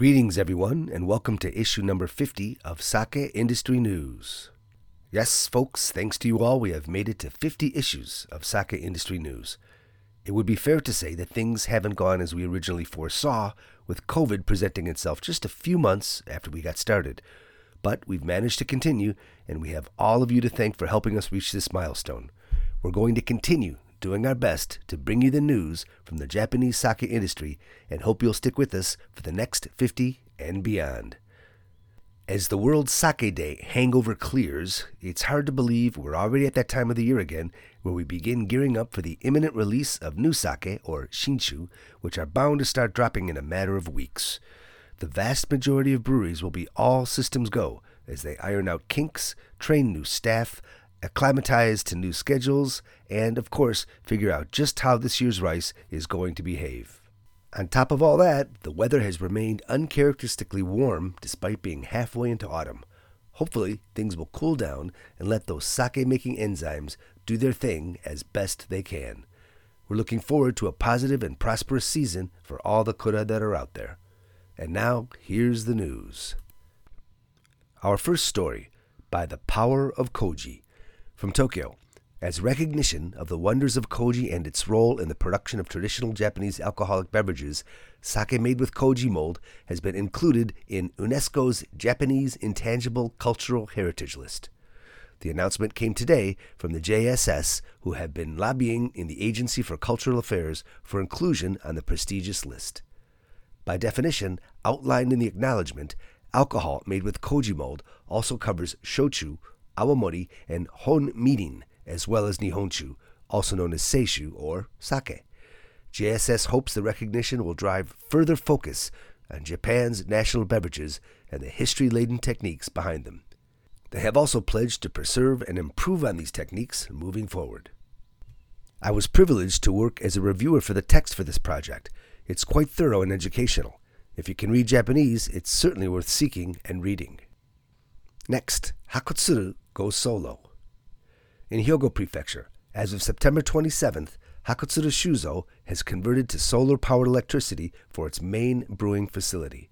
Greetings, everyone, and welcome to issue number 50 of Sake Industry News. Yes, folks, thanks to you all, we have made it to 50 issues of Sake Industry News. It would be fair to say that things haven't gone as we originally foresaw, with COVID presenting itself just a few months after we got started. But we've managed to continue, and we have all of you to thank for helping us reach this milestone. We're going to continue doing our best to bring you the news from the Japanese sake industry and hope you'll stick with us for the next 50 and beyond. As the World Sake Day hangover clears, it's hard to believe we're already at that time of the year again where we begin gearing up for the imminent release of new sake, or shinshu, which are bound to start dropping in a matter of weeks. The vast majority of breweries will be all systems go as they iron out kinks, train new staff, acclimatize to new schedules, and, of course, figure out just how this year's rice is going to behave. On top of all that, the weather has remained uncharacteristically warm despite being halfway into autumn. Hopefully, things will cool down and let those sake making enzymes do their thing as best they can. We're looking forward to a positive and prosperous season for all the kura that are out there. And now, here's the news. Our first story by the power of Koji from Tokyo. As recognition of the wonders of koji and its role in the production of traditional Japanese alcoholic beverages, sake made with koji mold has been included in UNESCO's Japanese Intangible Cultural Heritage List. The announcement came today from the JSS, who have been lobbying in the Agency for Cultural Affairs for inclusion on the prestigious list. By definition, outlined in the acknowledgement, alcohol made with koji mold also covers shochu, awamori, and hon as well as nihonshu, also known as seishu or sake. JSS hopes the recognition will drive further focus on Japan's national beverages and the history laden techniques behind them. They have also pledged to preserve and improve on these techniques moving forward. I was privileged to work as a reviewer for the text for this project. It's quite thorough and educational. If you can read Japanese, it's certainly worth seeking and reading. Next, Hakutsuru goes solo. In Hyogo Prefecture, as of September 27th, Hakutsuru Shuzo has converted to solar powered electricity for its main brewing facility.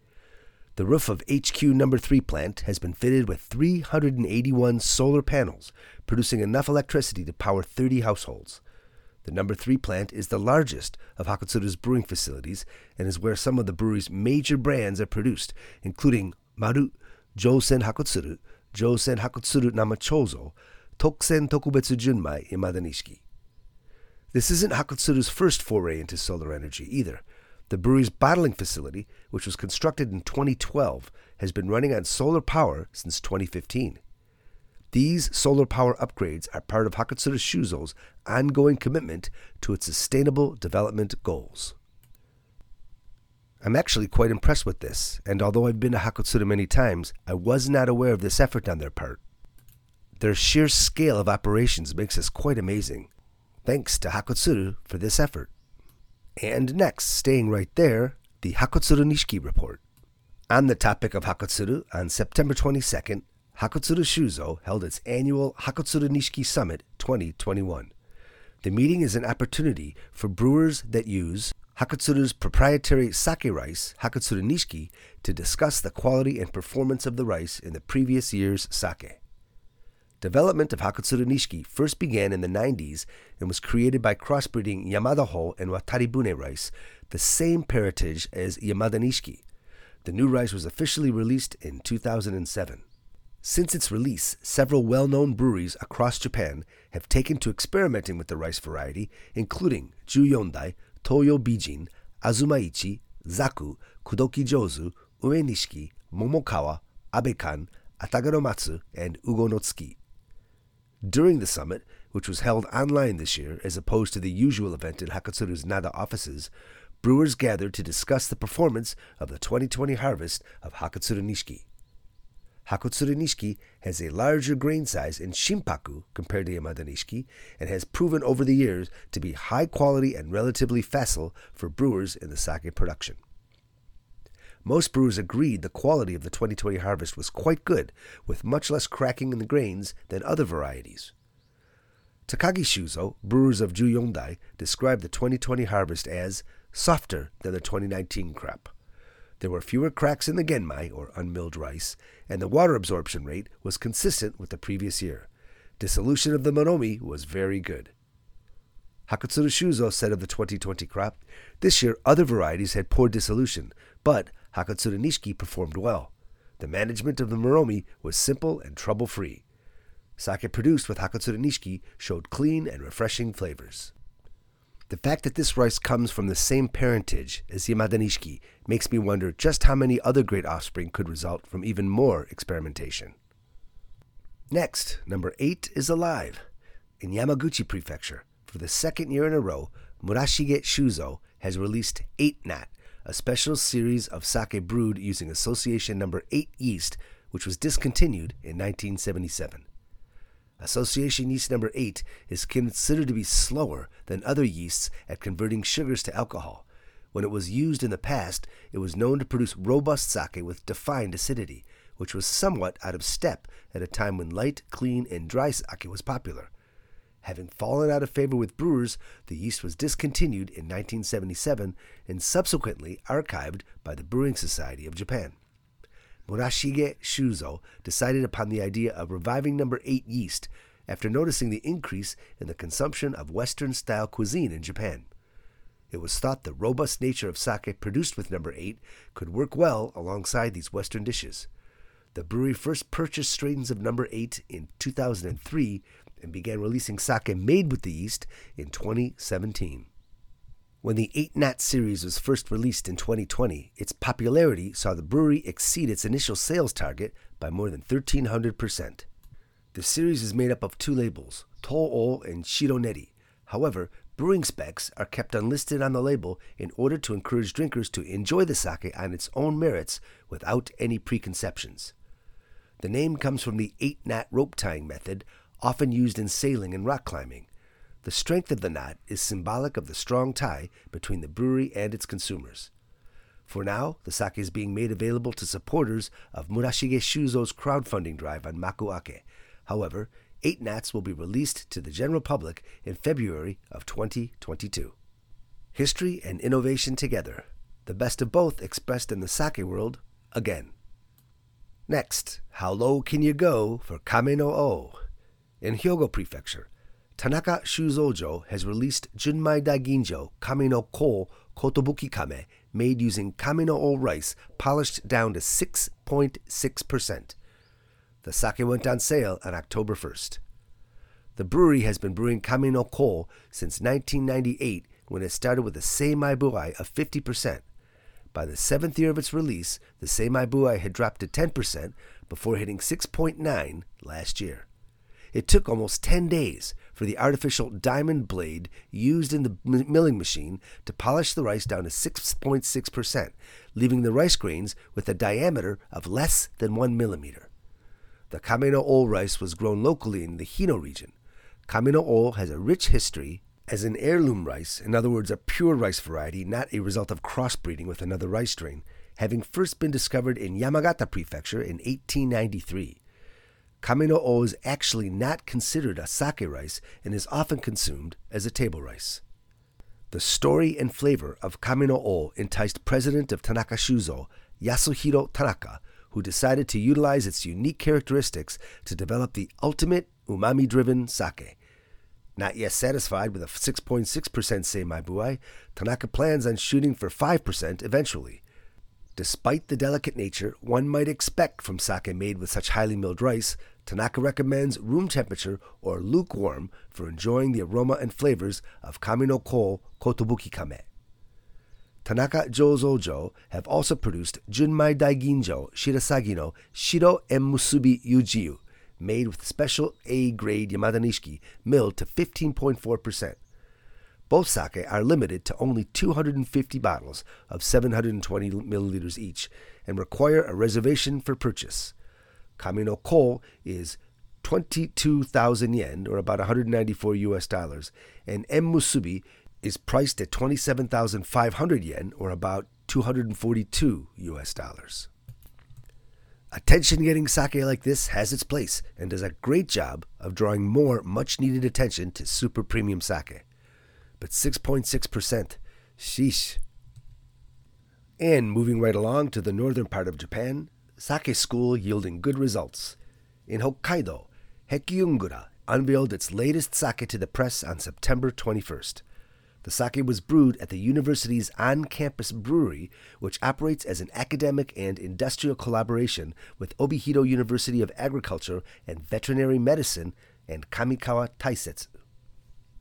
The roof of HQ number 3 plant has been fitted with 381 solar panels, producing enough electricity to power 30 households. The number 3 plant is the largest of Hakutsuru's brewing facilities and is where some of the brewery's major brands are produced, including Maru, Josen Hakutsuru, This isn't Hakutsuru's first foray into solar energy either. The brewery's bottling facility, which was constructed in 2012, has been running on solar power since 2015. These solar power upgrades are part of Hakutsuru Shuzo's ongoing commitment to its sustainable development goals. I'm actually quite impressed with this, and although I've been to Hakutsuru many times, I was not aware of this effort on their part. Their sheer scale of operations makes this quite amazing. Thanks to Hakutsuru for this effort. And next, staying right there, the Hakutsuru Nishiki report. On the topic of Hakutsuru, on September 22nd, Hakutsuru Shuzo held its annual Hakutsuru Nishiki Summit 2021. The meeting is an opportunity for brewers that use Hakutsuru's proprietary sake rice, Hakutsuru Nishiki, to discuss the quality and performance of the rice in the previous year's sake. Development of Hakutsuru Nishiki first began in the 90s and was created by crossbreeding Yamada Ho and Wataribune rice, the same parentage as Yamada Nishiki. The new rice was officially released in 2007. Since its release, several well known breweries across Japan have taken to experimenting with the rice variety, including Juyondai, Toyo Bijin, Azumaichi, Zaku, Kudoki Jozu, Ue Nishiki, Momokawa, Abekan, Atago no Matsu, and Ugo no Tsuki. During the summit, which was held online this year as opposed to the usual event in Hakutsuru's Nada offices, brewers gathered to discuss the performance of the 2020 harvest of Hakutsuru Nishiki. Hakutsuru Nishiki has a larger grain size in Shinpaku compared to Yamada Nishiki and has proven over the years to be high quality and relatively facile for brewers in the sake production. Most brewers agreed the quality of the 2020 harvest was quite good, with much less cracking in the grains than other varieties. Takagi Shuzo, brewers of Juyondai, described the 2020 harvest as softer than the 2019 crop. There were fewer cracks in the genmai, or unmilled rice, and the water absorption rate was consistent with the previous year. Dissolution of the moromi was very good. Hakutsuru Shuzo said of the 2020 crop, this year other varieties had poor dissolution, but Hakutsuru Nishiki performed well. The management of the Moromi was simple and trouble-free. Sake produced with Hakutsuru Nishiki showed clean and refreshing flavors. The fact that this rice comes from the same parentage as Nishiki makes me wonder just how many other great offspring could result from even more experimentation. Next, number 8 is alive. In Yamaguchi Prefecture, for the second year in a row, Murashige Shuzo has released 8 Knot, a special series of sake brewed using Association Number 8 yeast, which was discontinued in 1977. Association yeast number 8 is considered to be slower than other yeasts at converting sugars to alcohol. When it was used in the past, it was known to produce robust sake with defined acidity, which was somewhat out of step at a time when light, clean, and dry sake was popular. Having fallen out of favor with brewers, the yeast was discontinued in 1977 and subsequently archived by the Brewing Society of Japan. Murashige Shuzo decided upon the idea of reviving number 8 yeast after noticing the increase in the consumption of Western style cuisine in Japan. It was thought the robust nature of sake produced with number 8 could work well alongside these Western dishes. The brewery first purchased strains of number 8 in 2003 and began releasing sake made with the yeast in 2017. When the 8 Knot series was first released in 2020, its popularity saw the brewery exceed its initial sales target by more than 1,300%. The series is made up of two labels, To-O and Shironeri. However, brewing specs are kept unlisted on the label in order to encourage drinkers to enjoy the sake on its own merits without any preconceptions. The name comes from the 8 Knot rope tying method, often used in sailing and rock climbing. The strength of the knot is symbolic of the strong tie between the brewery and its consumers. For now, the sake is being made available to supporters of Murashige Shuzo's crowdfunding drive on Makuake. However, eight knots will be released to the general public in February of 2022. History and innovation together. The best of both expressed in the sake world again. Next, how low can you go for Kame no O? In Hyogo Prefecture, Tanaka Shuzojo has released Junmai Daiginjo Kame no Ko Kotobuki Kame made using Kame no O rice polished down to 6.6%. The sake went on sale on October 1st. The brewery has been brewing Kame no Ko since 1998 when it started with a Seimai Buai of 50%. By the seventh year of its release, the Seimai Buai had dropped to 10% before hitting 6.9 last year. It took almost 10 days for the artificial diamond blade used in the milling machine to polish the rice down to 6.6%, leaving the rice grains with a diameter of less than 1 millimeter. The Kame no O rice was grown locally in the Hino region. Kame no O has a rich history as an heirloom rice, in other words, a pure rice variety, not a result of crossbreeding with another rice strain, having first been discovered in Yamagata Prefecture in 1893. Kame no O is actually not considered a sake rice and is often consumed as a table rice. The story and flavor of Kame no O enticed president of Tanaka Shuzo, Yasuhiro Tanaka, who decided to utilize its unique characteristics to develop the ultimate umami driven sake. Not yet satisfied with a 6.6% Seimai Buai, Tanaka plans on shooting for 5% eventually. Despite the delicate nature one might expect from sake made with such highly milled rice, Tanaka recommends room temperature or lukewarm for enjoying the aroma and flavors of Kame no Ko Kotobuki Kame. Tanaka Jozojo have also produced Junmai Daiginjo Shirasagi no Shiro en Musubi Yujiu, made with special A grade Yamada Nishiki milled to 15.4%. Both sake are limited to only 250 bottles of 720 milliliters each and require a reservation for purchase. Kame no Ko is 22,000 yen, or about 194 US dollars, and En Musubi is priced at 27,500 yen, or about 242 US dollars. Attention getting sake like this has its place and does a great job of drawing more much needed attention to super premium sake but 6.6%. Sheesh. And moving right along to the northern part of Japan, sake school yielding good results. In Hokkaido, Hekiungura unveiled its latest sake to the press on September 21st. The sake was brewed at the university's on campus brewery, which operates as an academic and industrial collaboration with Obihiro University of Agriculture and Veterinary Medicine and Kamikawa Taisetsu.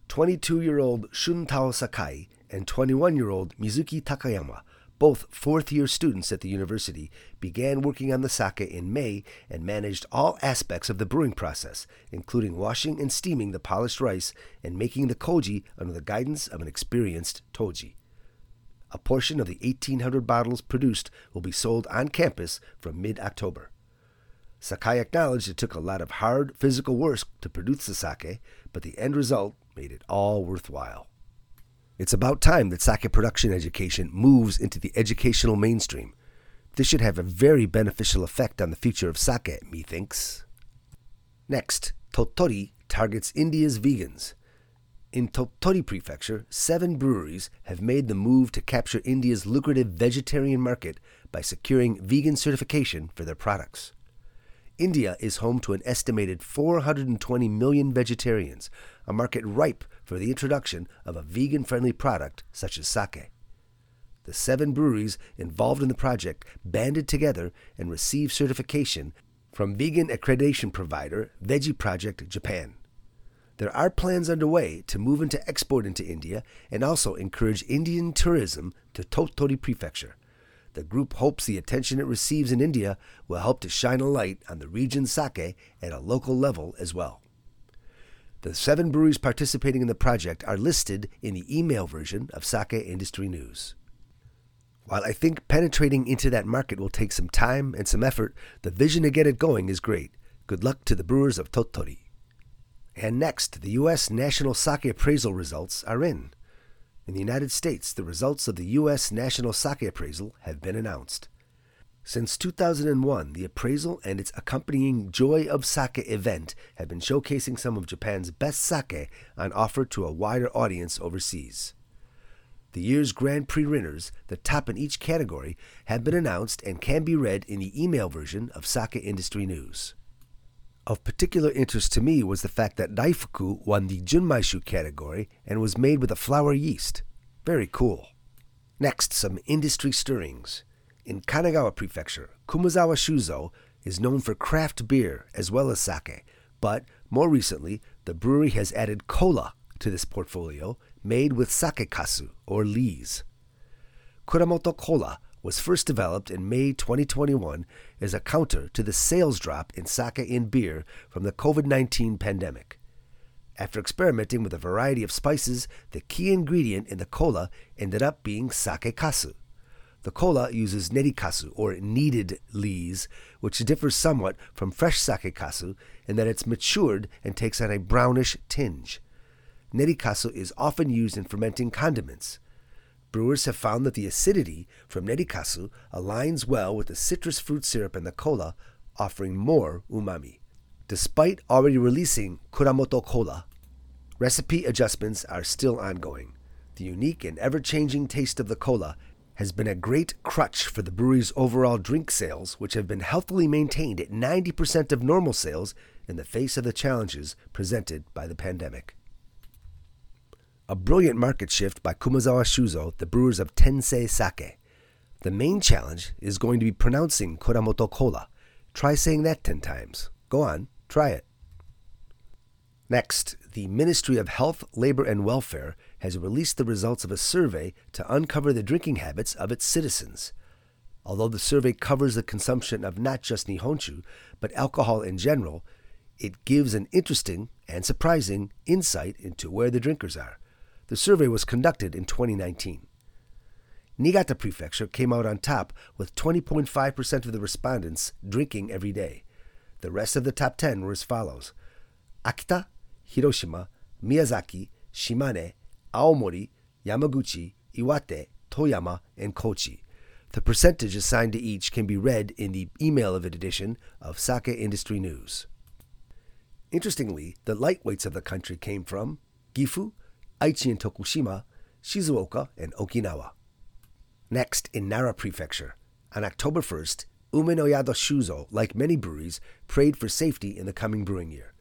22 year old Shuntaro Sakai and 21 year old Mizuki Takayama both fourth year students at the university, began working on the sake in May and managed all aspects of the brewing process, including washing and steaming the polished rice and making the koji under the guidance of an experienced toji. A portion of the 1,800 bottles produced will be sold on campus from mid October. Sakai acknowledged it took a lot of hard physical work to produce the sake, but the end result made it all worthwhile. It's about time that sake production education moves into the educational mainstream. This should have a very beneficial effect on the future of sake, methinks. Next, Tottori targets India's vegans. In Tottori Prefecture, seven breweries have made the move to capture India's lucrative vegetarian market by securing vegan certification for their products. India is home to an estimated 420 million vegetarians, a market ripe for the introduction of a vegan friendly product such as sake. The seven breweries involved in the project banded together and received certification from vegan accreditation provider Veggie Project Japan. There are plans underway to move into export into India and also encourage Indian tourism to Tottori Prefecture. The group hopes the attention it receives in India will help to shine a light on the region's sake at a local level as well. The seven breweries participating in the project are listed in the email version of Sake Industry News. While I think penetrating into that market will take some time and some effort, the vision to get it going is great. Good luck to the brewers of Tottori. And next, the U.S. National Sake Appraisal results are in. In the United States, the results of the U.S. National Sake Appraisal have been announced. Since 2001, the appraisal and its accompanying Joy of Sake event have been showcasing some of Japan's best sake on offer to a wider audience overseas. The year's Grand Prix winners, the top in each category, have been announced and can be read in the email version of Sake Industry News. Of particular interest to me was the fact that Daifuku won the Junmaishu category and was made with a flower yeast. Very cool. Next, some industry stirrings. In Kanagawa Prefecture, Kumazawa Shuzo is known for craft beer as well as sake, but more recently, the brewery has added cola to this portfolio made with sake kasu or lees. Kuramoto Cola was first developed in May 2021 as a counter to the sales drop in sake in beer from the COVID 19 pandemic. After experimenting with a variety of spices, the key ingredient in the cola ended up being sake kasu. The cola uses nerikasu, or kneaded lees, which differs somewhat from fresh sake kasu in that it's matured and takes on a brownish tinge. Nerikasu is often used in fermenting condiments. Brewers have found that the acidity from nerikasu aligns well with the citrus fruit syrup in the cola, offering more umami. Despite already releasing Kuramoto Cola, recipe adjustments are still ongoing. The unique and ever changing taste of the cola has been a great crutch for the brewery's overall drink sales, which have been healthily maintained at 90% of normal sales in the face of the challenges presented by the pandemic. A brilliant market shift by Kumazawa Shuzo, the brewers of Tensei Sake. The main challenge is going to be pronouncing Kuramoto Cola. Try saying that 10 times. Go on, try it. Next, the Ministry of Health, Labor, and Welfare has released the results of a survey to uncover the drinking habits of its citizens. Although the survey covers the consumption of not just Nihonshu, but alcohol in general, it gives an interesting and surprising insight into where the drinkers are. The survey was conducted in 2019. Niigata Prefecture came out on top with 20.5% of the respondents drinking every day. The rest of the top 10 were as follows Akita, Hiroshima, Miyazaki, Shimane, Aomori, Yamaguchi, Iwate, Toyama, and Kochi. The percentage assigned to each can be read in the email of an edition of Sake Industry News. Interestingly, the lightweights of the country came from Gifu, Aichi and Tokushima, Shizuoka, and Okinawa. Next, in Nara Prefecture, on October 1st, Umenoyado Shuzo, like many breweries, prayed for safety in the coming brewing year.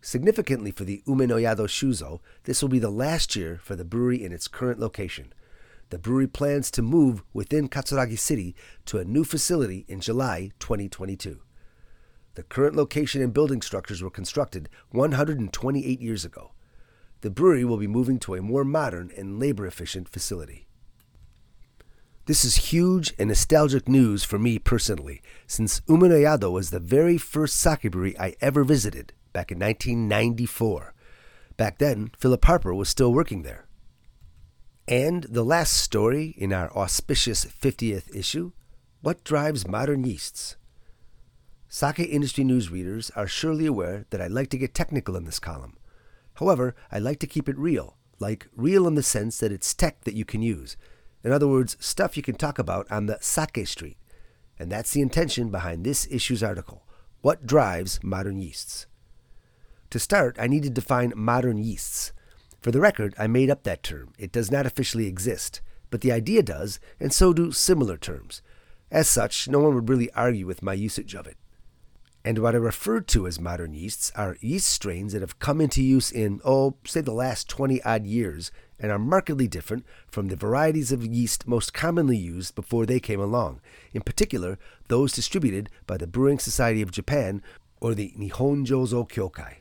Significantly for the Umenoyado Shuzo, this will be the last year for the brewery in its current location. The brewery plans to move within Katsuragi City to a new facility in July 2022. The current location and building structures were constructed 128 years ago. The brewery will be moving to a more modern and labor efficient facility. This is huge and nostalgic news for me personally, since Umenoyado was the very first sake brewery I ever visited back in 1994. Back then, Philip Harper was still working there. And the last story in our auspicious 50th issue What Drives Modern Yeasts? Sake industry news readers are surely aware that I like to get technical in this column. However, I like to keep it real, like real in the sense that it's tech that you can use in other words, stuff you can talk about on the sake street. And that's the intention behind this issue's article What Drives Modern Yeasts? To start, I need to define modern yeasts. For the record, I made up that term. It does not officially exist, but the idea does, and so do similar terms. As such, no one would really argue with my usage of it. And what I refer to as modern yeasts are yeast strains that have come into use in, oh, say the last 20 odd years and are markedly different from the varieties of yeast most commonly used before they came along, in particular those distributed by the Brewing Society of Japan or the Nihon Jozo Kyokai.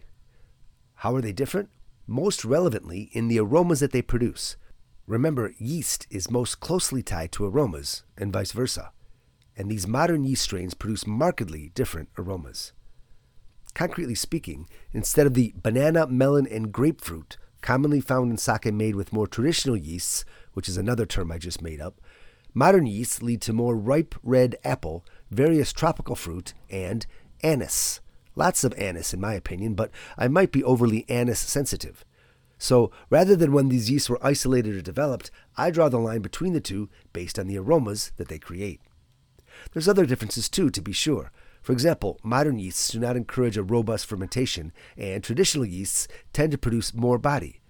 How are they different? Most relevantly, in the aromas that they produce. Remember, yeast is most closely tied to aromas, and vice versa, and these modern yeast strains produce markedly different aromas. Concretely speaking, instead of the banana, melon, and grapefruit commonly found in sake made with more traditional yeasts, which is another term I just made up, modern yeasts lead to more ripe red apple, various tropical fruit, and anise. Lots of anise, in my opinion, but I might be overly anise sensitive. So rather than when these yeasts were isolated or developed, I draw the line between the two based on the aromas that they create. There's other differences too, to be sure. For example, modern yeasts do not encourage a robust fermentation, and traditional yeasts tend to produce more body.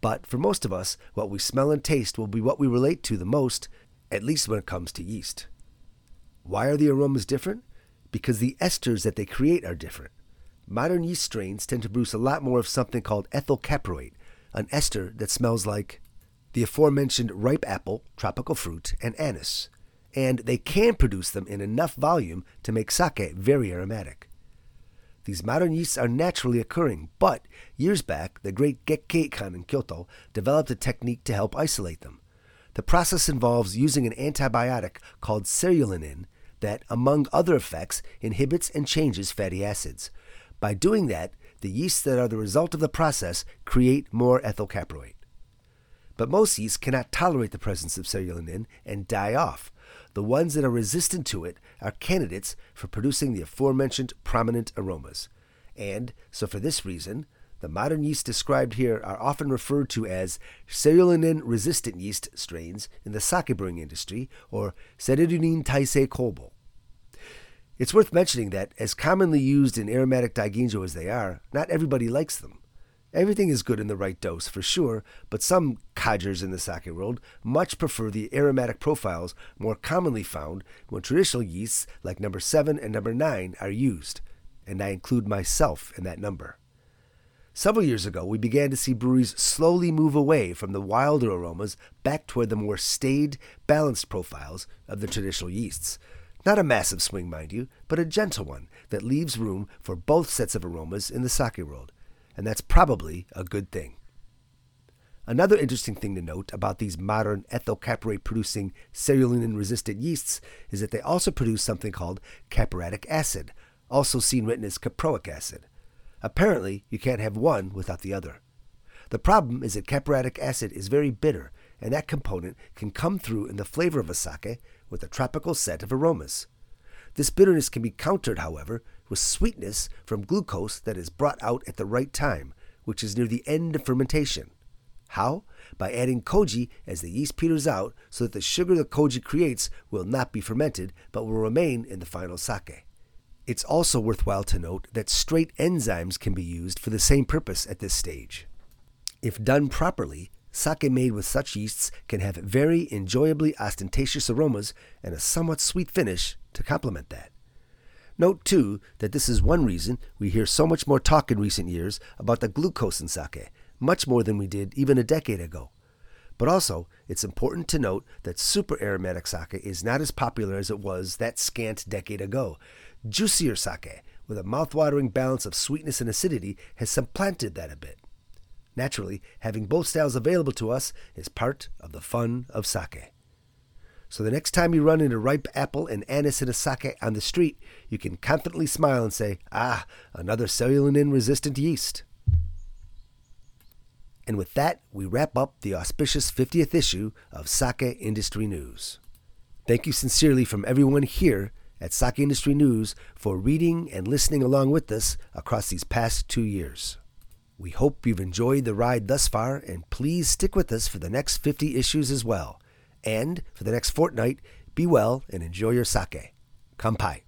But for most of us, what we smell and taste will be what we relate to the most, at least when it comes to yeast. Why are the aromas different? Because the esters that they create are different. Modern yeast strains tend to produce a lot more of something called ethyl caproate, an ester that smells like the aforementioned ripe apple, tropical fruit, and anise and they can produce them in enough volume to make sake very aromatic. These modern yeasts are naturally occurring, but years back, the great Gekkeikan in Kyoto developed a technique to help isolate them. The process involves using an antibiotic called cerulenin that, among other effects, inhibits and changes fatty acids. By doing that, the yeasts that are the result of the process create more ethyl caproate. But most yeasts cannot tolerate the presence of cerulenin and die off, the ones that are resistant to it are candidates for producing the aforementioned prominent aromas. And so, for this reason, the modern yeasts described here are often referred to as cerulenin resistant yeast strains in the sake brewing industry or cerulenin taisei kobo. It's worth mentioning that, as commonly used in aromatic daiginjo as they are, not everybody likes them. Everything is good in the right dose, for sure, but some kagers in the sake world much prefer the aromatic profiles more commonly found when traditional yeasts like number 7 and number 9 are used, and I include myself in that number. Several years ago, we began to see breweries slowly move away from the wilder aromas back toward the more staid, balanced profiles of the traditional yeasts. Not a massive swing, mind you, but a gentle one that leaves room for both sets of aromas in the sake world and that's probably a good thing. Another interesting thing to note about these modern ethyl caproate producing cerulenin resistant yeasts is that they also produce something called caproatic acid, also seen written as caproic acid. Apparently, you can't have one without the other. The problem is that caproatic acid is very bitter, and that component can come through in the flavor of a sake with a tropical set of aromas. This bitterness can be countered, however, with sweetness from glucose that is brought out at the right time, which is near the end of fermentation. How? By adding koji as the yeast peters out so that the sugar the koji creates will not be fermented but will remain in the final sake. It's also worthwhile to note that straight enzymes can be used for the same purpose at this stage. If done properly, sake made with such yeasts can have very enjoyably ostentatious aromas and a somewhat sweet finish to complement that. Note, too, that this is one reason we hear so much more talk in recent years about the glucose in sake, much more than we did even a decade ago. But also, it's important to note that super aromatic sake is not as popular as it was that scant decade ago. Juicier sake, with a mouth-watering balance of sweetness and acidity, has supplanted that a bit. Naturally, having both styles available to us is part of the fun of sake. So the next time you run into ripe apple and anise in a sake on the street, you can confidently smile and say, Ah, another cerulenin resistant yeast. And with that, we wrap up the auspicious 50th issue of Sake Industry News. Thank you sincerely from everyone here at Sake Industry News for reading and listening along with us across these past two years. We hope you've enjoyed the ride thus far, and please stick with us for the next 50 issues as well. And for the next fortnight, be well and enjoy your sake. Kampai.